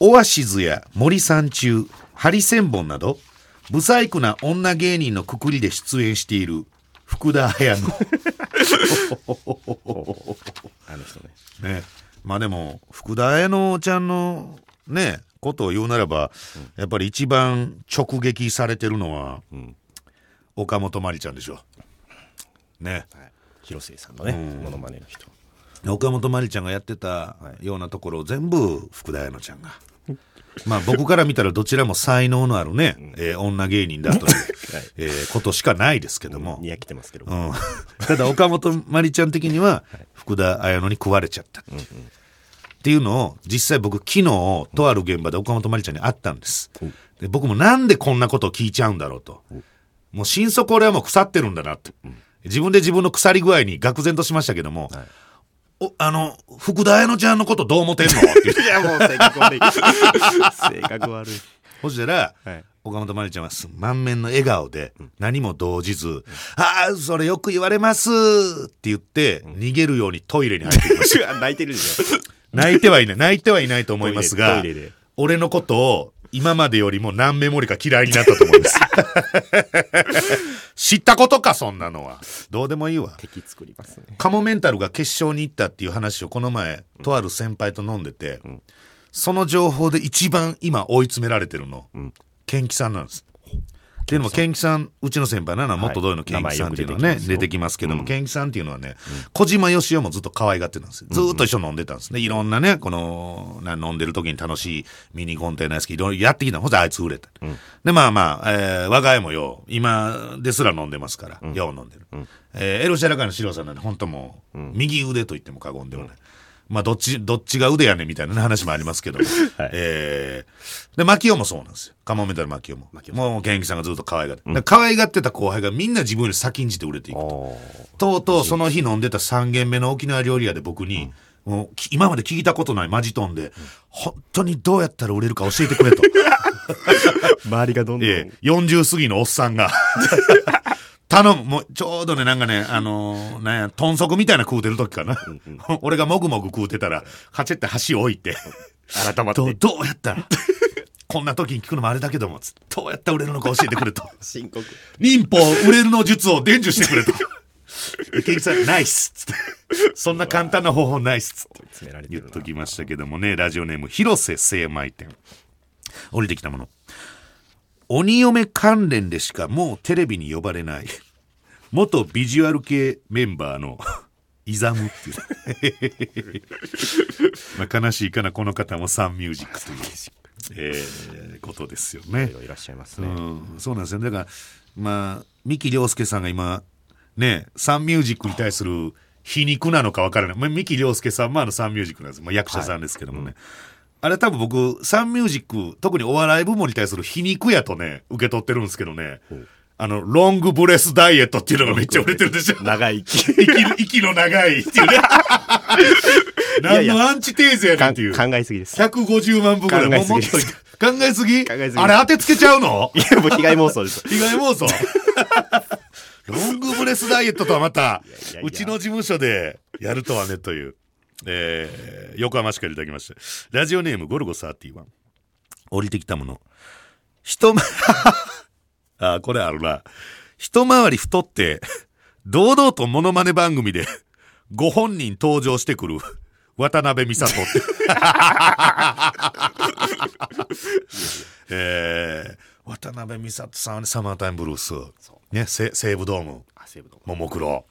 オアシズや森三中、ハリセンボンなど、ブサイクな女芸人のくくりで出演している福田彩乃。あの人ね。ね。まあでも、福田彩乃ちゃんのね、ことを言うならば、やっぱり一番直撃されてるのは、岡本真理ちゃんでしょ。ね。広末さんのね、モノマネの人。岡本真理ちゃんがやってたようなところを全部福田彩乃ちゃんが。まあ僕から見たらどちらも才能のあるね、えー女芸人だという、えーことしかないですけども。にやきてますけど。うん、ただ岡本真理ちゃん的には 福田彩乃に食われちゃった。っていう,、っていうのを実際僕昨日とある現場で岡本真理ちゃんに会ったんです、で僕もなんでこんなことを聞いちゃうんだろうと、もう心底俺はもう腐ってるんだなって、自分で自分の腐り具合に愕然としましたけども、おあの福田彩乃ちゃんのことどう思ってんの？って言っていや、もう性格悪い。性格悪い。そしたら、はい岡本真理ちゃんはす満面の笑顔で、何も動じず、ああ、それよく言われますって言って、逃げるようにトイレに入ってきました。泣いてるでしょ。泣いてはいない、泣いてはいないと思いますが俺のことを今までよりも何メモリか嫌いになったと思うんです。知ったことか、そんなのは。どうでもいいわ。敵作りますね。カモメンタルが決勝に行ったっていう話をこの前、とある先輩と飲んでて、その情報で一番今追い詰められてるの、ケンキさんなんです。っていうのも、ケンキさん、うちの先輩なのは、もっとどういうのケンキさんっていうのはね、出てきますけども、ケンキさんっていうのはね、小島よしおもずっと可愛がってたんですよ。ずーっと一緒に飲んでたんですね。いろんなね、この、な飲んでる時に楽しいミニコンテナやすき、いろいろやってきたの。ほんとあいつ売れた。で、まあまあ、えー我が家もよ、今ですら飲んでますから、よう飲んでる。えーエルシャラカイのシロさんなんで、本当もう、右腕と言っても過言ではない。まあ、どっち、どっちが腕やねんみたいなね話もありますけども。えーで、マキオもそうなんですよ。カモメンタルマキオも。もう、ケンキさんがずっと可愛がって。可愛がってた後輩がみんな自分より先んじて売れていくと。とうとうその日飲んでた3軒目の沖縄料理屋で僕に、もうき今まで聞いたことないマジトンで、本当にどうやったら売れるか教えてくれと。周りがどんどん。ええ、40過ぎのおっさんが。頼む。もう、ちょうどね、なんかね、あのーなんや、豚足みたいな食うてる時かな。俺がもぐもぐ食うてたら、カチェって箸置いて、改まってどう、どうやったら、こんな時に聞くのもあれだけども、どうやったら売れるのか教えてくれと。深刻。忍法売れるの術を伝授してくれと。ケンキさん、ナイスつって。そんな簡単な方法ないっすつって。言っときましたけどもね、ラジオネーム、広瀬精米店。降りてきたもの。鬼嫁関連でしかもうテレビに呼ばれない、元ビジュアル系メンバーの、イザムっていう。まあ悲しいかな、この方もサンミュージックという、えーことですよね。いらっしゃいますうね。ん、そうなんですよ。だから、まあ、三木亮介さんが今、ね、サンミュージックに対する皮肉なのかわからない。まあ、三木亮介さんもあのサンミュージックなんです。まあ、役者さんですけどもね。あれ多分僕、サンミュージック、特にお笑い部門に対する皮肉やとね、受け取ってるんですけどね。あの、ロングブレスダイエットっていうのがめっちゃ売れてるでしょ。長い息。息息の長いっていうね。何のアンチテーゼやねんっていう。考えすぎです。150万部ぐらい。考えすぎですもうもっと考えすぎ？あれ当てつけちゃうの？いや、もう被害妄想です。被害妄想？ロングブレスダイエットとはまたいやいやうちの事務所でやるとはねという、えー、横浜市からいただきましたラジオネームゴルゴ31降りてきたもの一回あこれあるな。一回り太って 堂々とモノマネ番組で ご本人登場してくる渡辺美里。っ てえー、渡辺美里さんはねサマータイムブルース、ね、せ西武ドーム。ももクロ。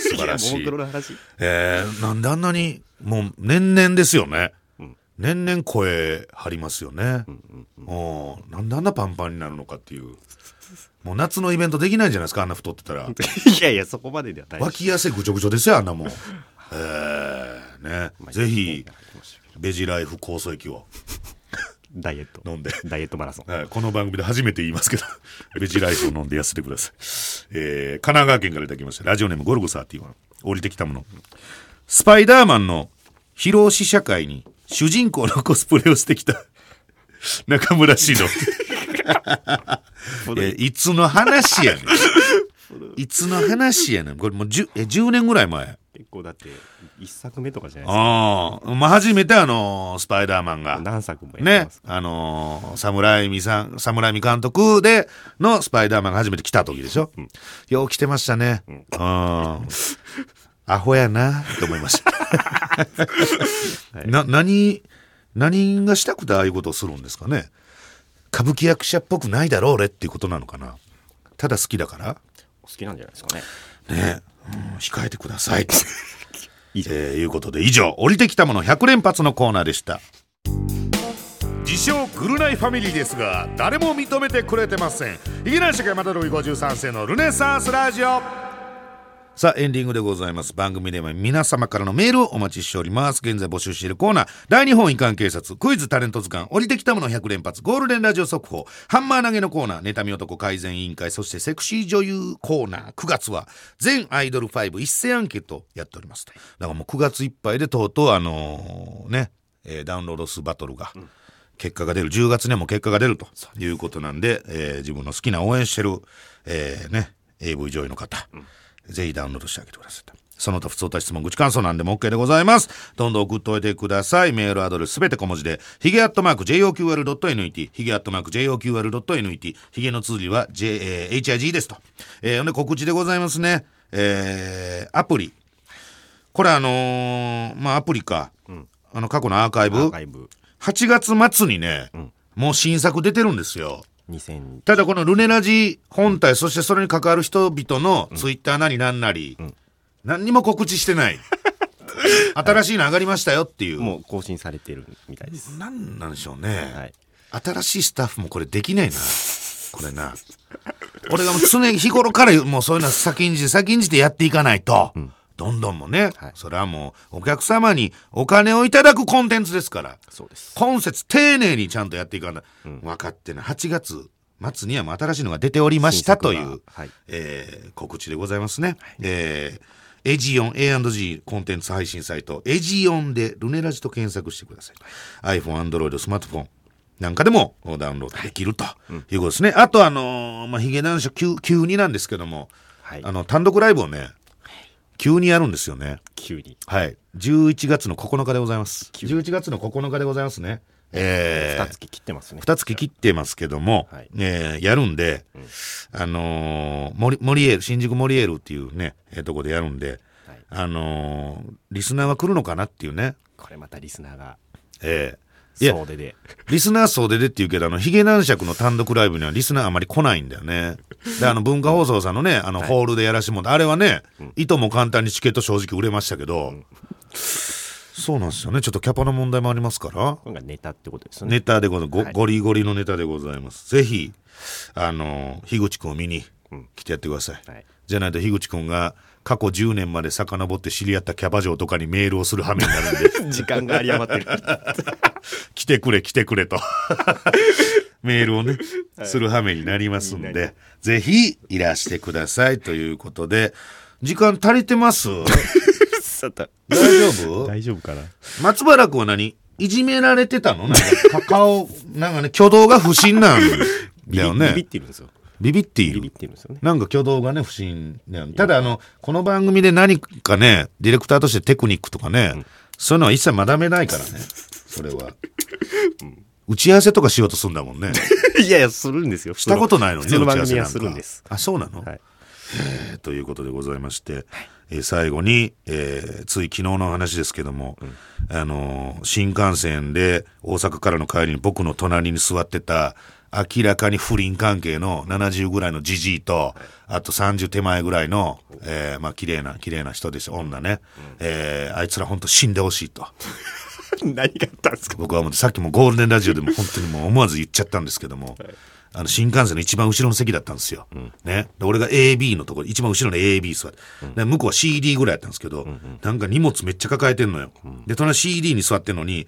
素晴らしももいクロの話。えー、なんであんなにもう年々ですよね、年々声張りますよね、うんなんであんなパンパンになるのかっていうもう夏のイベントできないんじゃないですか？あんな太ってたら いやいや、そこまでではない。脇汗ぐちょぐちょですよあんなもん えー、ねぜひベジライフ酵素液をダイエット。飲んでダイエットマラソン。はい、この番組で初めて言いますけど、ベジライフを飲んで痩せてください。えー、神奈川県からいただきました。ラジオネームゴルゴ31。降りてきたもの。スパイダーマンの披露試写会に主人公のコスプレをしてきた中村獅童。えーいつの話やねん。いつの話やねんこれもう 10, え10年ぐらい前結構だって一作目とかじゃないですかああまあ初めてあのスパイダーマンが何作もやねあのー、侍美さん、侍美監督でのスパイダーマンが初めて来た時でしょ。よう来てましたね。うん。アホやなと思いました。な、何、何がしたくてああいうことをするんですかね。歌舞伎役者っぽくないだろう俺っていうことなのかな。ただ好きだから。好きなんじゃないですかね。ね、うん、控えてください。以 上えーいうことで。以上降りてきたもの100連発のコーナーでした。自称グルナイファミリーですが誰も認めてくれてません。ヒゲ男爵山田ルイ53世のルネサンスラジオさあエンディングでございます。番組では皆様からのメールをお待ちしております。現在募集しているコーナー大日本遺憾警察クイズタレント図鑑降りてきたもの100連発ゴールデンラジオ速報ハンマー投げのコーナー妬み男改善委員会そしてセクシー女優コーナー9月は全アイドル5一斉アンケートやっております。だからもう9月いっぱいでとうとうあのーね、えーダウンロード数バトルが、結果が出る。10月にはもう結果が出るということなんで、えー自分の好きな応援してる、えーね、AV 上位の方、ぜひダウンロードしてあげてくださいと。その他普通た質問、愚痴感想なんでも OK でございます。どんどん送っておいてください。メールアドレスすべて小文字で、ヒゲアットマーク JOQR.net、ヒゲアットマーク JOQR.net、ヒゲの通りは J、えー HIG ですと。えー、で告知でございますね。えー、アプリ。これあのーまあアプリか。あの過去のアーカイブ。アーカイブ8月末にね、もう新作出てるんですよ。2000ただこのルネラジ本体、そしてそれに関わる人々のツイッターなりなんなり、何にも告知してない。新しいの上がりましたよっていう。もう更新されてるみたいですなんなんでしょうね。はい新しいスタッフもこれできないな。これな。俺がもう常日頃からもうそういうのは先んじて先んじてやっていかないと、どんどんもね、はい。それはもうお客様にお金をいただくコンテンツですから。そうです。今節丁寧にちゃんとやっていかない、分かってね8月末にはもう新しいのが出ておりましたという、はい。えー告知でございますね、えーエジオン A&G コンテンツ配信サイトエジオンでルネラジと検索してください。iPhone、Android、スマートフォンなんかでもダウンロードできるということですね、あとあのーまあヒゲ男子急急になんですけども、はい。あの単独ライブをね急にやるんですよね。急に。はい。11月の9日でございます。11月の9日でございますね。えー、二月切ってますね。二月切ってますけども、はい。えーやるんで、あのーモリ、モリエール、新宿モリエールっていうね、えーとこでやるんで、はい。あのーリスナーは来るのかなっていうね。これまたリスナーが。えー。いや総出でリスナー総出でって言うけど、あの、ヒゲ男爵の単独ライブにはリスナーあまり来ないんだよね。で、あの、文化放送さんのね、あの、ホールでやらしてもらって、あれはね、いとも簡単にチケット正直売れましたけど、そうなんですよね。ちょっとキャパの問題もありますから。これがネタってことですよねネタでございます、はいゴリゴリのネタでございます。ぜひ、あの、樋口くんを見に来てやってください。はいじゃないと樋口くんが過去10年まで遡って知り合ったキャバ嬢とかにメールをする羽目になるんで、時間が有り余ってる。来てくれ来てくれと。メールをね、する羽目になりますんで、ぜひいらしてくださいということで、時間足りてます？大丈夫？大丈夫かな？松原君は何？いじめられてたの？なんか顔、なんかね、挙動が不審なんだよね。ビビってるんですよビビっていビビっる。てるんですよね。なんか挙動がね、不審ねただ、あの、この番組で何かね、ディレクターとしてテクニックとかね、そういうのは一切学べないからね。それは。打ち合わせとかしようとするんだもんね。いやいやするんですよ。したことないのにね、の打ち合わせなんか。番組はするんです。あ、そうなの、はい。えーということでございまして、えー最後に、えーつい昨日の話ですけども、あのー新幹線で大阪からの帰りに僕の隣に座ってた、明らかに不倫関係の70ぐらいのじじいと、あと30手前ぐらいの、えーまあ綺麗な、綺麗な人でした、女ね。えーあいつら本当死んでほしいと。何があったんですか？僕はもうさっきもゴールデンラジオでも本当にもう思わず言っちゃったんですけども、あの新幹線の一番後ろの席だったんですよ。ね。で俺が AB のところ、一番後ろの AB 座って、で向こうは CD ぐらいやったんですけど、なんか荷物めっちゃ抱えてんのよ。で、隣 CD に座ってんのに、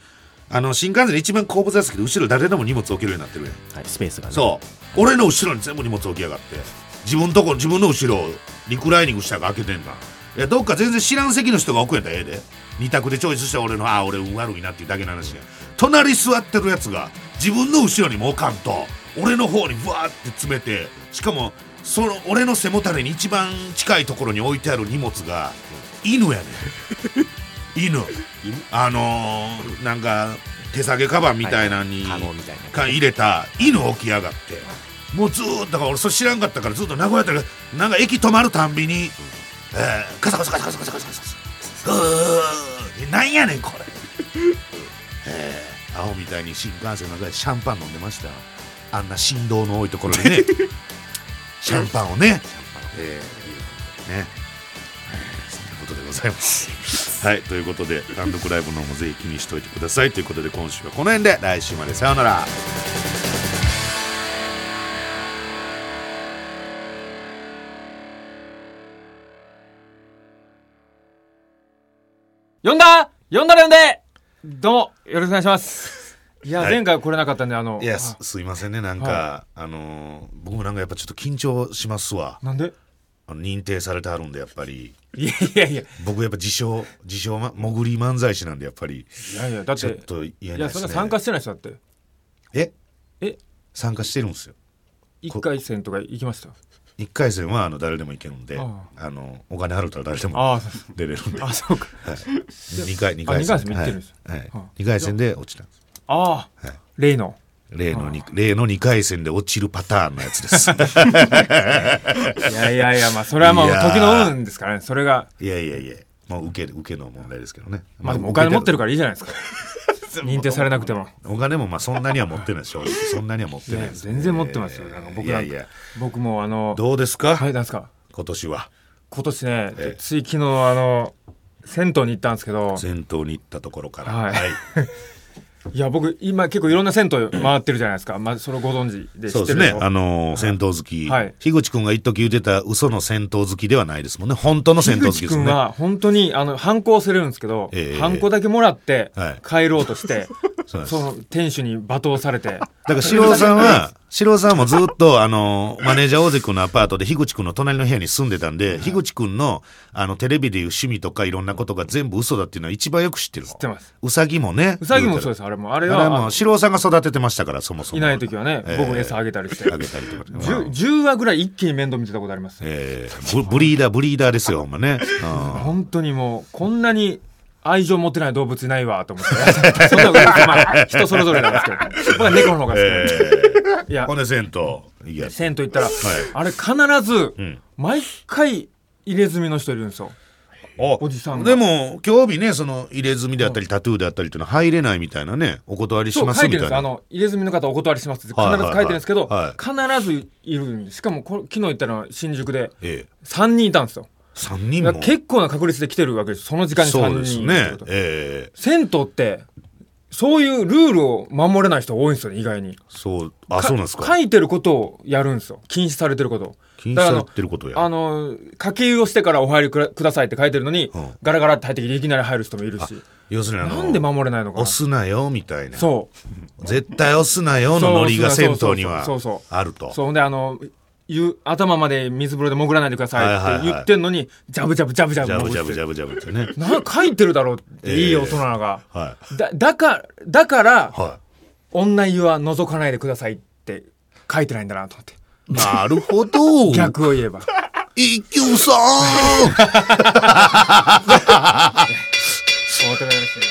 あの、新幹線で一番後部座席で後ろ誰でも荷物置けるようになってるやん。はいスペースがねそう。俺の後ろに全部荷物置きやがって。自分とこ、自分の後ろをリクライニングしたら開けてんだ。いや、どっか全然知らん席の人が置くんやったらええで。二択でチョイスした俺の、ああ、俺運悪いなっていうだけの話や。隣座ってるやつが自分の後ろにも置かんと、俺の方にブワーって詰めて、しかも、その俺の背もたれに一番近いところに置いてある荷物が犬やねん 犬。あのー、なんか手提げカバンみたいなのに、は、入れた犬起きやがって。もうずっとか俺それ知らんかったからずっと名古屋とかなんか駅止まるたんびに、えー、カサカサカサカサカサカサカサうなんやねんこれ。えー、アホみたいに新幹線の中でシャンパン飲んでましたあんな振動の多いところでね。シャンパンをね、えー、ね。ことでございます。はい、ということで単独ライブの方もぜひ気にしておいてくださいということで今週はこの辺で来週までさようなら。呼んだ？呼んだら呼んでどうも、よろしくお願いします。いや、はい前回来れなかったんで、あの、いやすすいませんねなんか、あのー僕もなんかやっぱちょっと緊張しますわなんで？あの認定されてはるんでやっぱり。いやいやいや、い僕やっぱ自称自称ま潜り漫才師なんでやっぱり。やいや、だって、ちょっと言えいや、ないですね。そんな参加してない人だって。え？え？参加してるんですよ。一回戦とか行きました？1回戦はあの誰でも行けるんでああ。のお金払うたら誰でも出れるんで。あ、そうか。2回二あ二回戦も行ってるんです。はい。はい。は二回戦で落ちたんです。ああ、はい。例の。例のに例の2回戦で落ちるパターンのやつです。いやいやいや、まあ、それはもう時の運ですからね。それが、いやいやいや。もう受け受けの問題ですけどね。まあでもお金持ってるかからいいじゃないですか。認定されなくても。お金もまあそんなには持ってない。正直そんなには持ってないです全然持ってますよ。なんか僕いやいや。僕もあの、どうですか、はい、なんですか？今年は。今年ねええ、つい昨日あの、銭湯に行ったんですけど、先頭に行ったところから。はい。いや僕今結構いろんな銭湯回ってるじゃないですか、まあ、それご存知で知そうですね。あのー銭湯好き、はい。樋口君が一時言ってた嘘の銭湯好きではないですもんね。本当の銭湯好き樋口ですもんね。君は本当にあのハンコをせれるんですけど、ええ。ハンコだけもらってはい。帰ろうとして、そうなんです。その店主に罵倒されて。だから、四郎さんは、四郎さんもずっと、あの、マネージャー大関君のアパートで、樋口君の隣の部屋に住んでたんで、樋口君の、あの、テレビでいう趣味とかいろんなことが全部嘘だっていうのは一番よく知ってる。知ってます。うさぎもね。うさぎもそうですあれもあれあれは四郎さんが育ててましたから、そもそも。いない時はね、ええ。僕餌あげたりして。あげたりとか。10, 10話ぐらい一気に面倒見てたことあります、ええ。ブブリーダー、ブリーダーですよ、ほんまね。うん。本当にもうこんなに愛情持ってない動物いないわと思って。そんなことまあ人それぞれなんですけど。僕は猫の方が好き、えいや。えほんで、銭湯。いや、銭湯行ったら、あれ必ず、ん。毎回入れ墨の人いるんですよおじさんが。でも、今日日ね、その、入れ墨であったり、タトゥーであったりっていうのは入れないみたいなね、お断りしますみたいな。の入れ墨の方お断りしますって必ず書いてるんですけど、はい。必ずいるんです。しかもこれ昨日行ったのは新宿でええ。3人いたんですよ。3人も？結構な確率で来てるわけです。その時間に3そう人ですね。ええ。銭湯ってそういうルールを守れない人多いんですよね意外に。そう、あ、そうなんですか。書いてることをやるんですよ。禁止されてることを禁止されてることや。あの掛け湯をしてからお入りくださいって書いてるのに、うんガラガラって入ってきていきなり入る人もいるし要するになんで守れないのかな？押すなよ、みたいな。そう絶対押すなよのノリが銭湯にはそうそうそうあると。そうほんであの湯頭まで水風呂で潜らないでくださいって言ってんのに、ジャブジャブジャブジャジャブジャブジャブジャブってね。な書いてるだろうって、ええいい大人がはだだからだから、い。は女湯は覗かないでくださいって書いてないんだなと思ってい。なるほど。逆を言えば。一休さん。お互いですね